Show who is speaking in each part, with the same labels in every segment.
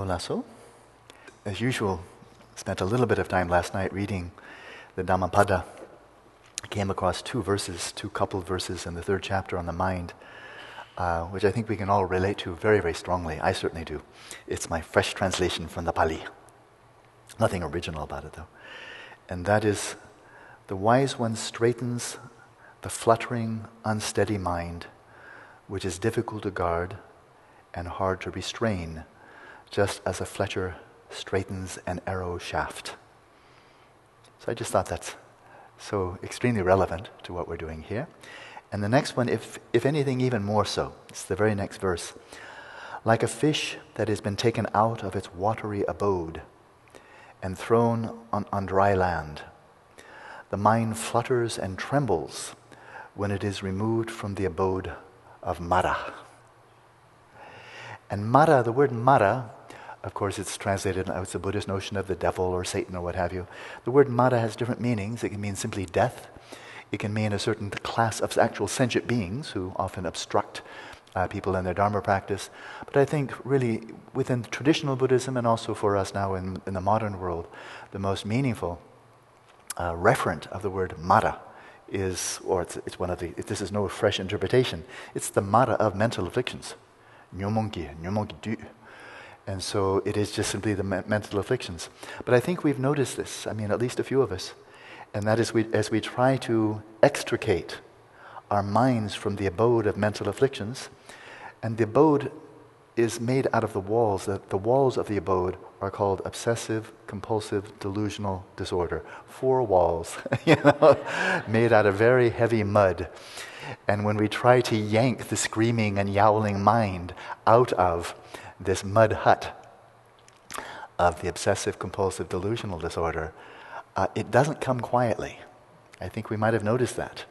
Speaker 1: Lasso, as usual, spent a little bit of time last night reading the Dhammapada. Came across two verses, two coupled verses in the third chapter on the mind, uh, which I think we can all relate to very, very strongly. I certainly do. It's my fresh translation from the Pali. Nothing original about it, though. And that is the wise one straightens the fluttering, unsteady mind, which is difficult to guard and hard to restrain just as a fletcher straightens an arrow shaft. So I just thought that's so extremely relevant to what we're doing here. And the next one, if, if anything, even more so. It's the very next verse. Like a fish that has been taken out of its watery abode and thrown on, on dry land, the mind flutters and trembles when it is removed from the abode of Mara. And Mara, the word Mara, of course, it's translated, it's a Buddhist notion of the devil or Satan or what have you. The word Mara has different meanings. It can mean simply death. It can mean a certain class of actual sentient beings who often obstruct uh, people in their Dharma practice. But I think, really, within traditional Buddhism and also for us now in, in the modern world, the most meaningful uh, referent of the word Mara is, or it's, it's one of the, this is no fresh interpretation, it's the Mara of mental afflictions. Nyomongi, nyomongi du. And so it is just simply the me- mental afflictions. But I think we've noticed this, I mean, at least a few of us. And that is we, as we try to extricate our minds from the abode of mental afflictions, and the abode is made out of the walls. The, the walls of the abode are called obsessive compulsive delusional disorder. Four walls, you know, made out of very heavy mud. And when we try to yank the screaming and yowling mind out of this mud hut of the obsessive compulsive delusional disorder, uh, it doesn't come quietly. I think we might have noticed that.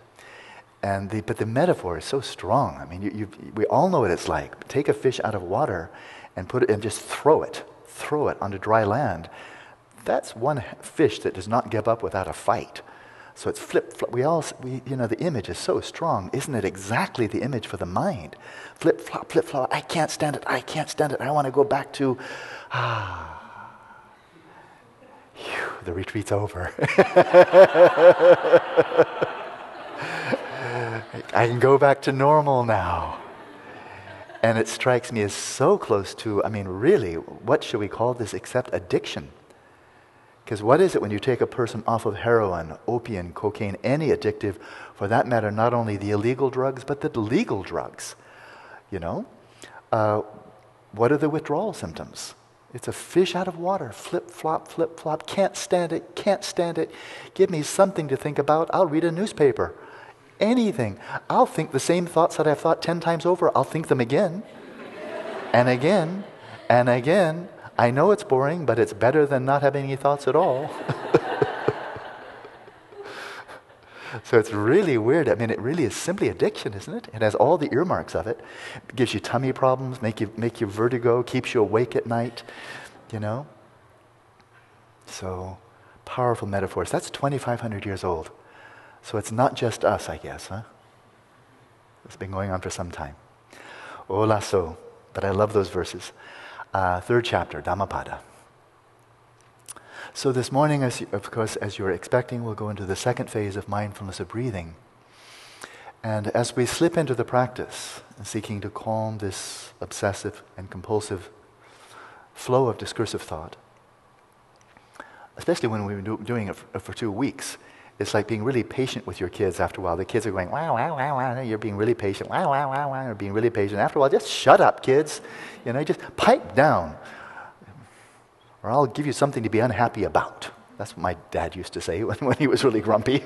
Speaker 1: And the, but the metaphor is so strong. I mean, you, you, we all know what it's like. Take a fish out of water and put it and just throw it, throw it onto dry land. That's one fish that does not give up without a fight. So it's flip, flop. We all, we, you know, the image is so strong. Isn't it exactly the image for the mind? Flip, flop, flip, flop. I can't stand it. I can't stand it. I want to go back to, ah. Whew, the retreat's over. I can go back to normal now. And it strikes me as so close to, I mean, really, what should we call this except addiction? Because what is it when you take a person off of heroin, opium, cocaine, any addictive, for that matter, not only the illegal drugs, but the legal drugs? You know? Uh, what are the withdrawal symptoms? It's a fish out of water. Flip, flop, flip, flop. Can't stand it, can't stand it. Give me something to think about. I'll read a newspaper. Anything. I'll think the same thoughts that I've thought 10 times over. I'll think them again and again and again I know it's boring, but it's better than not having any thoughts at all. so it's really weird. I mean, it really is simply addiction, isn't it? It has all the earmarks of it. it gives you tummy problems, make you, make you vertigo, keeps you awake at night, you know? So, powerful metaphors. That's 2,500 years old. So it's not just us, I guess, huh? It's been going on for some time. Ola so. But I love those verses uh, third chapter, Dhammapada. So this morning, as you, of course, as you're expecting, we'll go into the second phase of mindfulness of breathing. And as we slip into the practice, seeking to calm this obsessive and compulsive flow of discursive thought, especially when we've been doing it for two weeks, it's like being really patient with your kids after a while. The kids are going, wow, wow, wow, wow. You're being really patient. Wow, wow, wow, wow. You're being really patient. After a while, just shut up, kids. You know, just pipe down. Or I'll give you something to be unhappy about. That's what my dad used to say when, when he was really grumpy.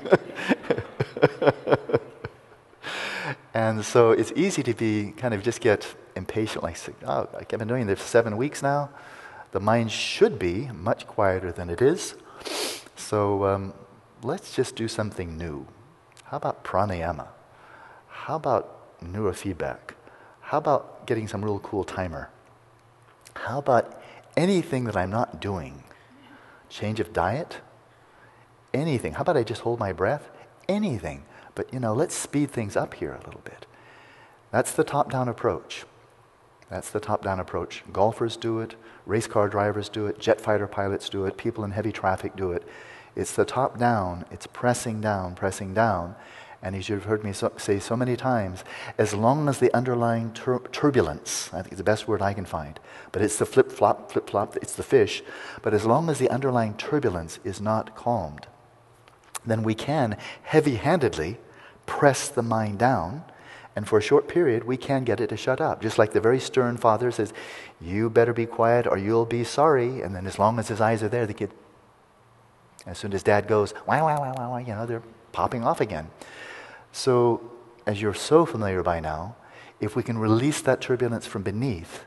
Speaker 1: and so it's easy to be kind of just get impatient, like, oh, I've been doing this seven weeks now. The mind should be much quieter than it is. So um, let's just do something new. How about pranayama? How about neurofeedback? How about getting some real cool timer? How about anything that I'm not doing? Change of diet? Anything. How about I just hold my breath? Anything. But you know, let's speed things up here a little bit. That's the top down approach. That's the top down approach. Golfers do it, race car drivers do it, jet fighter pilots do it, people in heavy traffic do it. It's the top down, it's pressing down, pressing down. And as you've heard me so, say so many times, as long as the underlying tur- turbulence, I think it's the best word I can find, but it's the flip flop, flip flop, it's the fish, but as long as the underlying turbulence is not calmed, then we can heavy handedly press the mind down and for a short period, we can get it to shut up. Just like the very stern father says, You better be quiet or you'll be sorry. And then as long as his eyes are there, the kid, as soon as dad goes, wow, wow, wow, wow, you know, they're popping off again. So, as you're so familiar by now, if we can release that turbulence from beneath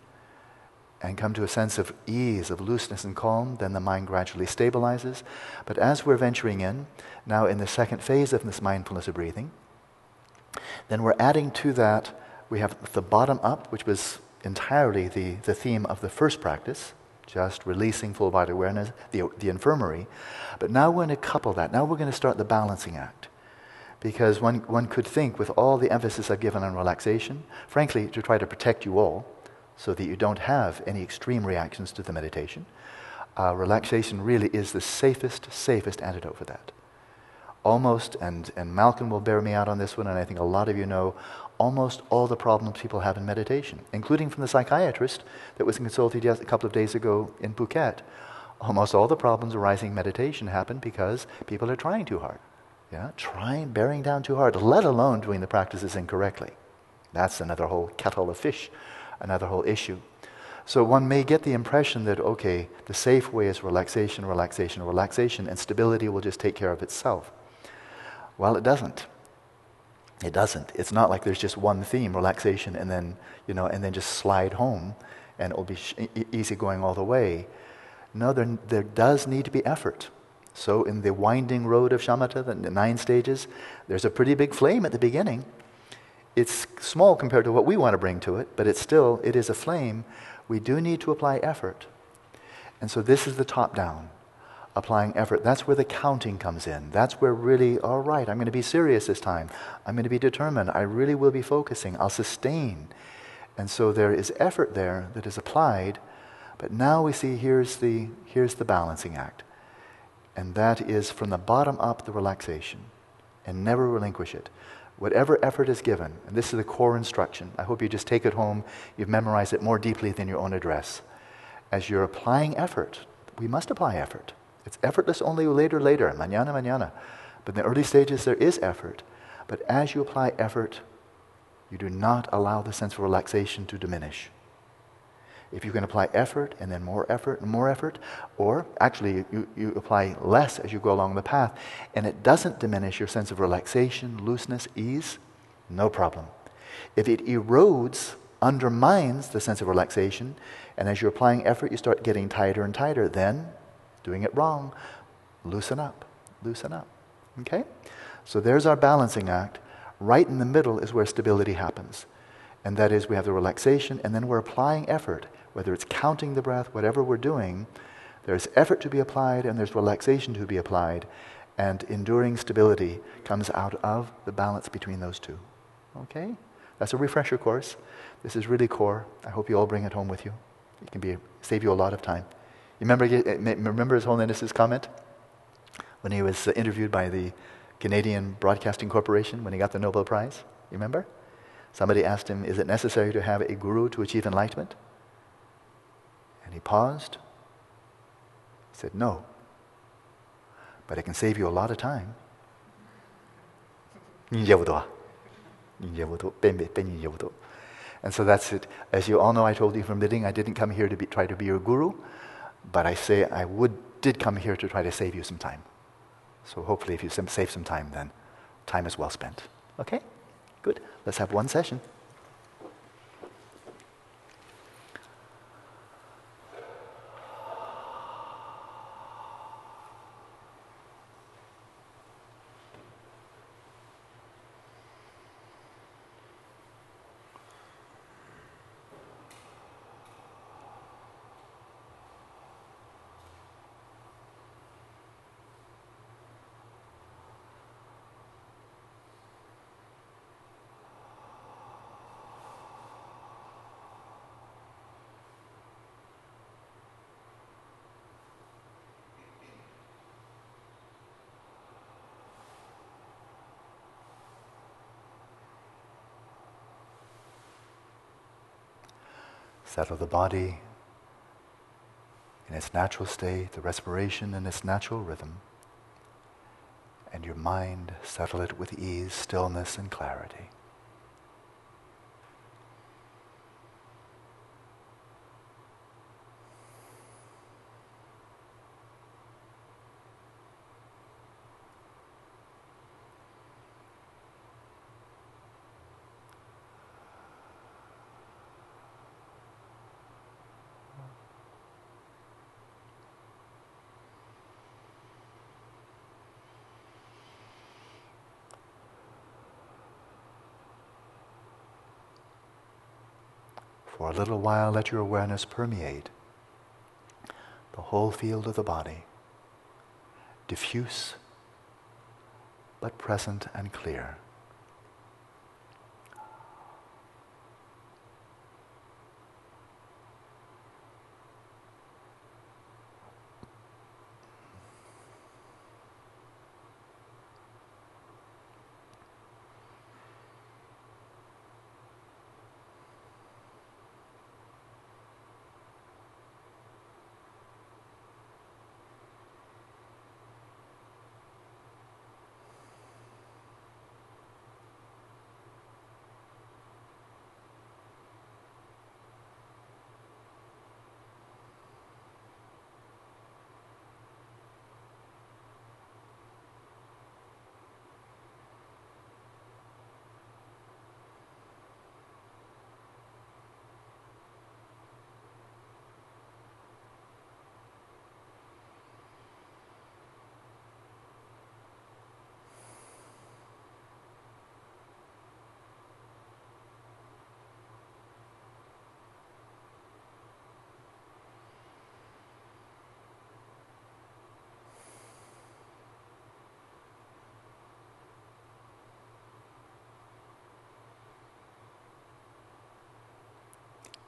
Speaker 1: and come to a sense of ease, of looseness and calm, then the mind gradually stabilizes. But as we're venturing in, now in the second phase of this mindfulness of breathing, then we're adding to that, we have the bottom up, which was entirely the, the theme of the first practice, just releasing full body awareness, the, the infirmary. But now we're going to couple that. Now we're going to start the balancing act. Because one, one could think, with all the emphasis I've given on relaxation, frankly, to try to protect you all so that you don't have any extreme reactions to the meditation, uh, relaxation really is the safest, safest antidote for that almost, and, and Malcolm will bear me out on this one, and I think a lot of you know, almost all the problems people have in meditation, including from the psychiatrist that was consulted a couple of days ago in Phuket. Almost all the problems arising in meditation happen because people are trying too hard. Yeah, trying, bearing down too hard, let alone doing the practices incorrectly. That's another whole kettle of fish, another whole issue. So one may get the impression that, okay, the safe way is relaxation, relaxation, relaxation, and stability will just take care of itself. Well, it doesn't. It doesn't. It's not like there's just one theme, relaxation, and then, you know, and then just slide home and it'll be sh- easy going all the way. No, there, there does need to be effort. So in the winding road of shamatha, the nine stages, there's a pretty big flame at the beginning. It's small compared to what we want to bring to it, but it's still, it is a flame. We do need to apply effort. And so this is the top down applying effort. That's where the counting comes in. That's where really, all right, I'm going to be serious this time. I'm going to be determined. I really will be focusing. I'll sustain. And so there is effort there that is applied. But now we see here's the, here's the balancing act. And that is from the bottom up the relaxation. And never relinquish it. Whatever effort is given, and this is the core instruction. I hope you just take it home, you've memorized it more deeply than your own address. As you're applying effort, we must apply effort. It's effortless only later, later, mañana, mañana. But in the early stages, there is effort. But as you apply effort, you do not allow the sense of relaxation to diminish. If you can apply effort and then more effort and more effort, or actually you, you apply less as you go along the path, and it doesn't diminish your sense of relaxation, looseness, ease, no problem. If it erodes, undermines the sense of relaxation, and as you're applying effort, you start getting tighter and tighter, then doing it wrong, loosen up, loosen up. Okay? So there's our balancing act. Right in the middle is where stability happens. And that is, we have the relaxation, and then we're applying effort, whether it's counting the breath, whatever we're doing. There's effort to be applied, and there's relaxation to be applied. And enduring stability comes out of the balance between those two. Okay? That's a refresher course. This is really core. I hope you all bring it home with you. It can be, save you a lot of time. Remember, remember His Holiness's comment when he was uh, interviewed by the Canadian Broadcasting Corporation when he got the Nobel Prize? You remember? Somebody asked him, Is it necessary to have a guru to achieve enlightenment? And he paused. He said, No. But it can save you a lot of time. And so that's it. As you all know, I told you from the beginning, I didn't come here to be, try to be your guru. But I say I would, did come here to try to save you some time. So hopefully, if you save some time, then time is well spent. Okay? Good. Let's have one session. Settle the body in its natural state, the respiration in its natural rhythm, and your mind settle it with ease, stillness, and clarity. For a little while, let your awareness permeate the whole field of the body, diffuse but present and clear.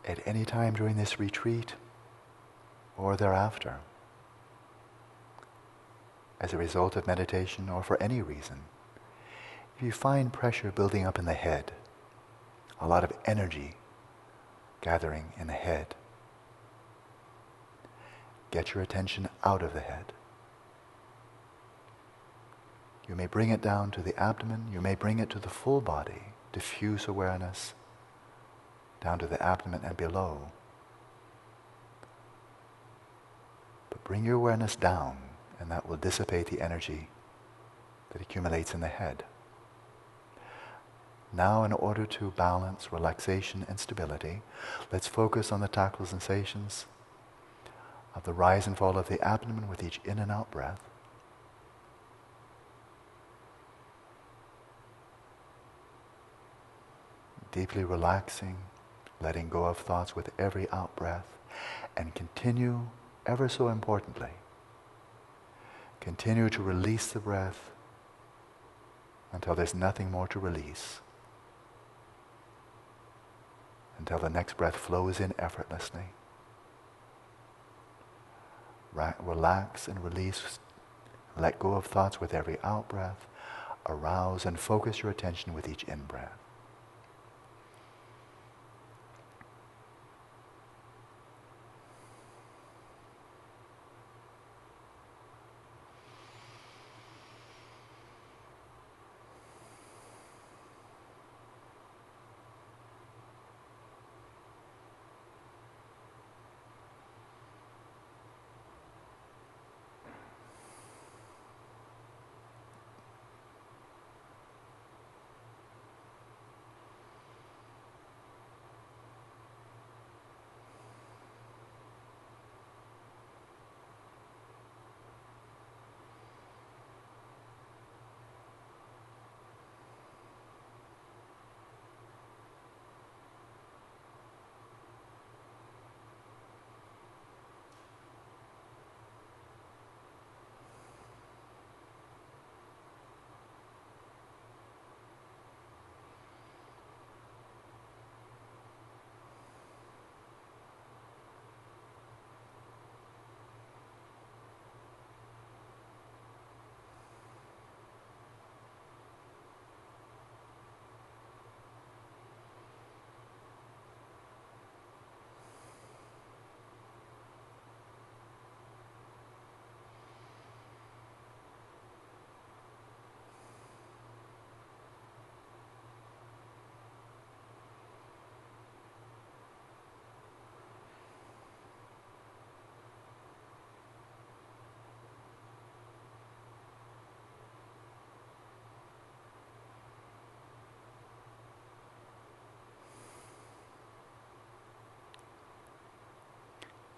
Speaker 1: At any time during this retreat or thereafter, as a result of meditation or for any reason, if you find pressure building up in the head, a lot of energy gathering in the head, get your attention out of the head. You may bring it down to the abdomen, you may bring it to the full body, diffuse awareness down to the abdomen and below. But bring your awareness down, and that will dissipate the energy that accumulates in the head. Now, in order to balance relaxation and stability, let's focus on the tactile sensations of the rise and fall of the abdomen with each in and out breath. Deeply relaxing letting go of thoughts with every out breath, and continue, ever so importantly, continue to release the breath until there's nothing more to release, until the next breath flows in effortlessly. Relax and release, let go of thoughts with every out breath, arouse and focus your attention with each in breath.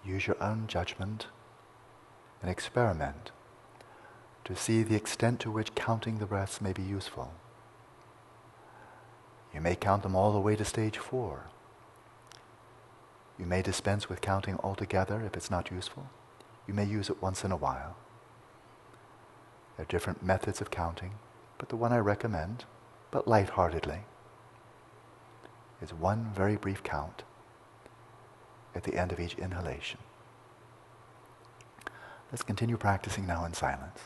Speaker 1: Use your own judgment and experiment to see the extent to which counting the breaths may be useful. You may count them all the way to stage four. You may dispense with counting altogether if it's not useful. You may use it once in a while. There are different methods of counting, but the one I recommend, but lightheartedly, is one very brief count at the end of each inhalation. Let's continue practicing now in silence.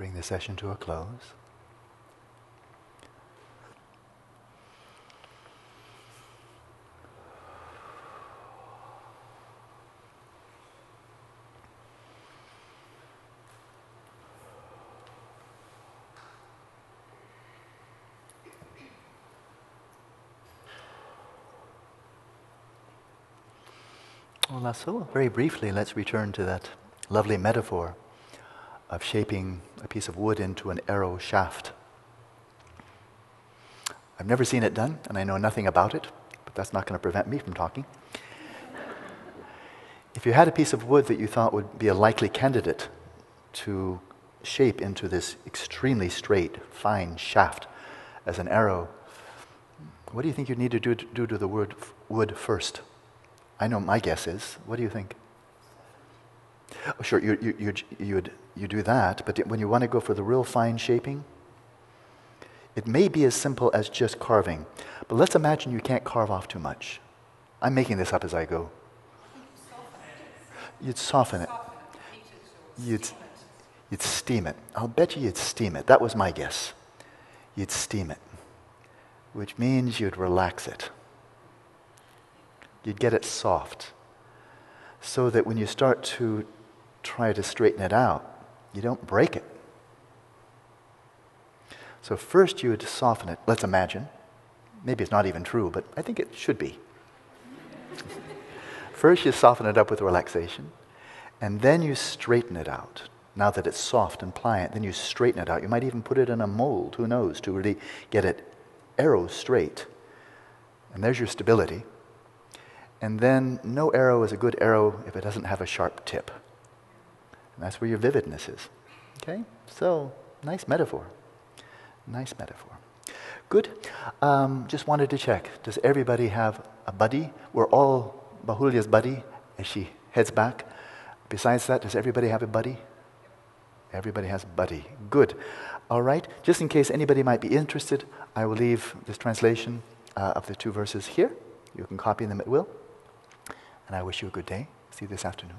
Speaker 1: Bring the session to a close. Well, very briefly, let's return to that lovely metaphor of shaping a piece of wood into an arrow shaft. I've never seen it done, and I know nothing about it, but that's not going to prevent me from talking. if you had a piece of wood that you thought would be a likely candidate to shape into this extremely straight, fine shaft as an arrow, what do you think you'd need to do, do to the wood, wood first? I know my guess is. What do you think? Oh, sure, you, you, you, you'd, you do that, but when you want to go for the real fine shaping, it may be as simple as just carving. But let's imagine you can't carve off too much. I'm making this up as I go. You'd soften it. You'd, you'd steam it. I'll bet you you'd steam it. That was my guess. You'd steam it, which means you'd relax it. You'd get it soft so that when you start to try to straighten it out, you don't break it. So, first you would soften it. Let's imagine. Maybe it's not even true, but I think it should be. first, you soften it up with relaxation, and then you straighten it out. Now that it's soft and pliant, then you straighten it out. You might even put it in a mold, who knows, to really get it arrow straight. And there's your stability. And then no arrow is a good arrow if it doesn't have a sharp tip. That's where your vividness is. Okay? So, nice metaphor. Nice metaphor. Good. Um, just wanted to check. Does everybody have a buddy? We're all Bahulia's buddy as she heads back. Besides that, does everybody have a buddy? Everybody has a buddy. Good. All right. Just in case anybody might be interested, I will leave this translation uh, of the two verses here. You can copy them at will and I wish you a good day. See you this afternoon.